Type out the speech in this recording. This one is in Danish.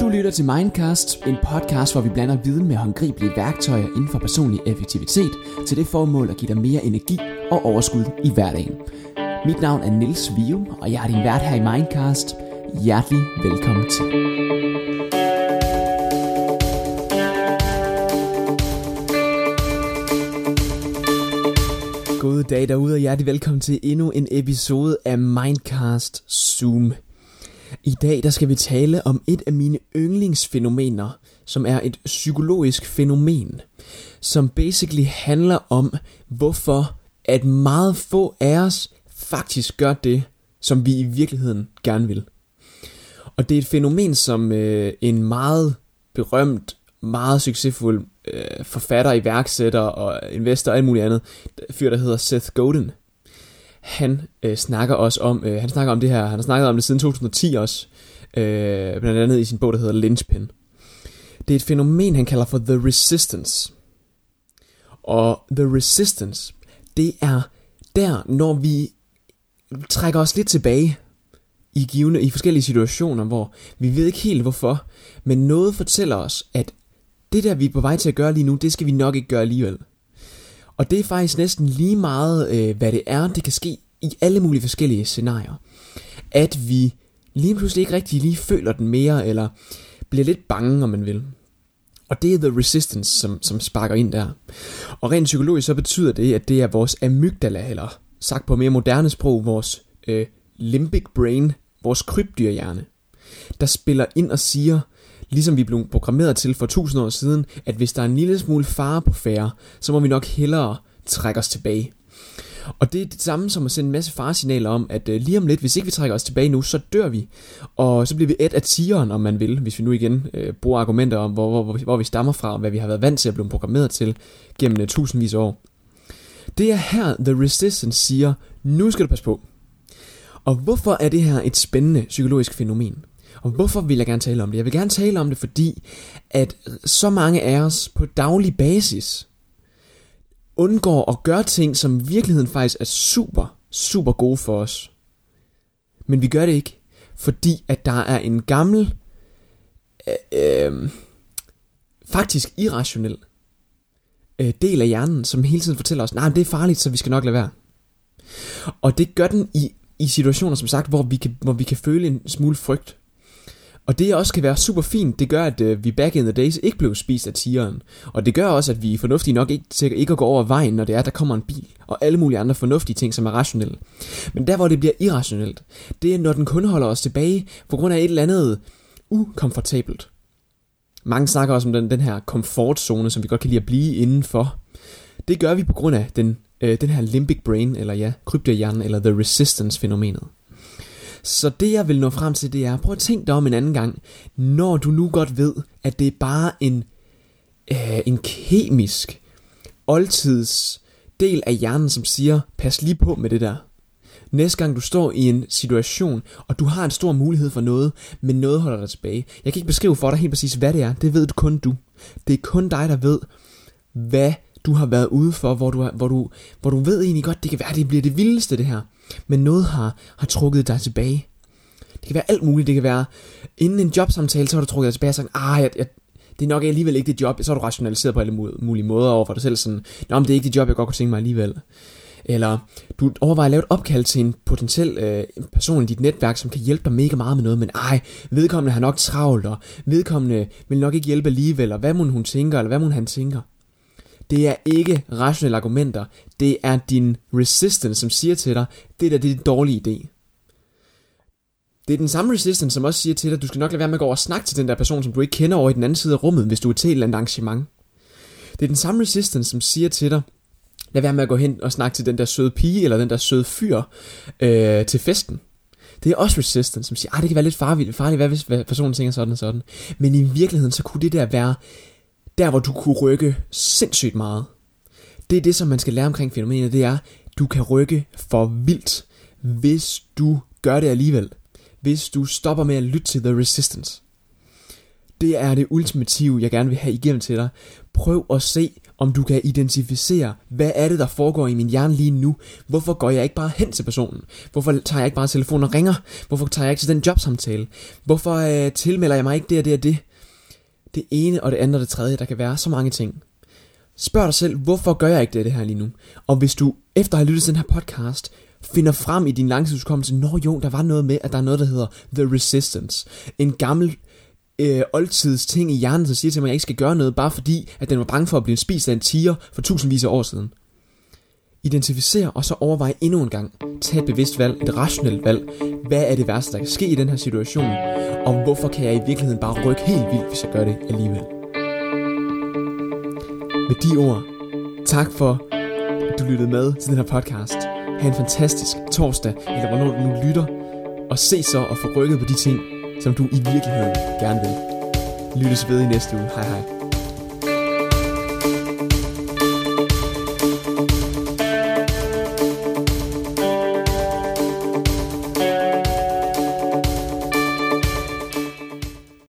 Du lytter til Mindcast, en podcast, hvor vi blander viden med håndgribelige værktøjer inden for personlig effektivitet til det formål at give dig mere energi og overskud i hverdagen. Mit navn er Nils Vium, og jeg er din vært her i Mindcast. Hjertelig velkommen til. God dag derude, og hjertelig velkommen til endnu en episode af Mindcast Zoom. I dag der skal vi tale om et af mine yndlingsfænomener, som er et psykologisk fænomen, som basically handler om, hvorfor at meget få af os faktisk gør det, som vi i virkeligheden gerne vil. Og det er et fænomen, som øh, en meget berømt, meget succesfuld øh, forfatter, iværksætter og investor og alt muligt andet, fyr, der hedder Seth Godin, han øh, snakker også om, øh, han snakker om det her, han har snakket om det siden 2010 også, øh, blandt andet i sin bog, der hedder Lynchpin. Det er et fænomen, han kalder for The Resistance. Og The Resistance, det er der, når vi trækker os lidt tilbage i givende, i forskellige situationer, hvor vi ved ikke helt hvorfor, men noget fortæller os, at det der vi er på vej til at gøre lige nu, det skal vi nok ikke gøre alligevel. Og det er faktisk næsten lige meget, øh, hvad det er, det kan ske i alle mulige forskellige scenarier. At vi lige pludselig ikke rigtig lige føler den mere, eller bliver lidt bange, om man vil. Og det er the resistance, som, som sparker ind der. Og rent psykologisk så betyder det, at det er vores amygdala, eller sagt på mere moderne sprog, vores øh, limbic brain, vores krybdyrhjerne, der spiller ind og siger, ligesom vi blev programmeret til for tusind år siden, at hvis der er en lille smule fare på færre, så må vi nok hellere trække os tilbage. Og det er det samme som at sende en masse faresignaler om, at øh, lige om lidt, hvis ikke vi trækker os tilbage nu, så dør vi. Og så bliver vi et af tigeren, om man vil, hvis vi nu igen øh, bruger argumenter om, hvor, hvor, hvor, hvor vi stammer fra, og hvad vi har været vant til at blive programmeret til gennem øh, tusindvis af år. Det er her, The Resistance siger, nu skal du passe på. Og hvorfor er det her et spændende psykologisk fænomen? Og hvorfor vil jeg gerne tale om det? Jeg vil gerne tale om det, fordi at så mange af os på daglig basis undgår at gøre ting, som i virkeligheden faktisk er super, super gode for os. Men vi gør det ikke, fordi at der er en gammel, øh, øh, faktisk irrationel øh, del af hjernen, som hele tiden fortæller os, nej, det er farligt, så vi skal nok lade være. Og det gør den i, i situationer, som sagt, hvor vi, kan, hvor vi kan føle en smule frygt. Og det også kan være super fint, det gør, at øh, vi back in the days ikke blev spist af tigeren. Og det gør også, at vi er fornuftige nok ikke til ikke at gå over vejen, når det er, at der kommer en bil. Og alle mulige andre fornuftige ting, som er rationelle. Men der, hvor det bliver irrationelt, det er, når den kun holder os tilbage på grund af et eller andet ukomfortabelt. Mange snakker også om den, den her komfortzone, som vi godt kan lide at blive indenfor. Det gør vi på grund af den, øh, den her limbic brain, eller ja, kryptohjernen, eller the resistance fænomenet. Så det jeg vil nå frem til, det er, prøv at tænke dig om en anden gang, når du nu godt ved, at det er bare en, øh, en kemisk, oldtids del af hjernen, som siger, pas lige på med det der. Næste gang du står i en situation, og du har en stor mulighed for noget, men noget holder dig tilbage. Jeg kan ikke beskrive for dig helt præcis, hvad det er. Det ved du kun du. Det er kun dig, der ved, hvad du har været ude for, hvor du, har, hvor du, hvor du ved egentlig godt, det kan være, det bliver det vildeste det her. Men noget har, har trukket dig tilbage. Det kan være alt muligt. Det kan være, inden en jobsamtale, så har du trukket dig tilbage og sagt, ah, jeg, jeg, det er nok alligevel ikke det job. Så har du rationaliseret på alle mulige måder over for dig selv. Sådan, Nå, men det er ikke det job, jeg godt kunne tænke mig alligevel. Eller du overvejer at lave et opkald til en potentiel øh, person i dit netværk, som kan hjælpe dig mega meget med noget, men ej, vedkommende har nok travlt, og vedkommende vil nok ikke hjælpe alligevel, og hvad må hun tænker, eller hvad må han tænker. Det er ikke rationelle argumenter. Det er din resistance, som siger til dig, det der det er en dårlig idé. Det er den samme resistance, som også siger til dig, at du skal nok lade være med at gå over og snakke til den der person, som du ikke kender over i den anden side af rummet, hvis du er til et eller andet arrangement. Det er den samme resistance, som siger til dig, lad være med at gå hen og snakke til den der søde pige, eller den der søde fyr øh, til festen. Det er også resistance, som siger, at det kan være lidt farligt, farligt hvad hvis personen tænker sådan og sådan. Men i virkeligheden, så kunne det der være der hvor du kunne rykke sindssygt meget. Det er det, som man skal lære omkring fænomenet, det er, du kan rykke for vildt, hvis du gør det alligevel. Hvis du stopper med at lytte til The Resistance. det er det ultimative, jeg gerne vil have igennem til dig. Prøv at se, om du kan identificere, hvad er det, der foregår i min hjerne lige nu? Hvorfor går jeg ikke bare hen til personen? Hvorfor tager jeg ikke bare telefonen og ringer? Hvorfor tager jeg ikke til den jobsamtale? Hvorfor øh, tilmelder jeg mig ikke det og det og det? Det ene og det andet og det tredje, der kan være så mange ting. Spørg dig selv, hvorfor gør jeg ikke det, det her lige nu? Og hvis du efter at have lyttet til den her podcast, finder frem i din langtidsudkommelse, når jo, der var noget med, at der er noget, der hedder The Resistance. En gammel øh, oldtids ting i hjernen, der siger til mig, at jeg ikke skal gøre noget, bare fordi, at den var bange for at blive spist af en tiger for tusindvis af år siden. Identificere og så overveje endnu en gang. Tag et bevidst valg, et rationelt valg. Hvad er det værste, der kan ske i den her situation? Og hvorfor kan jeg i virkeligheden bare rykke helt vildt, hvis jeg gør det alligevel? Med de ord, tak for, at du lyttede med til den her podcast. Ha' en fantastisk torsdag, eller hvornår du nu lytter. Og se så og få rykket på de ting, som du i virkeligheden gerne vil. Lyttes ved i næste uge. Hej hej.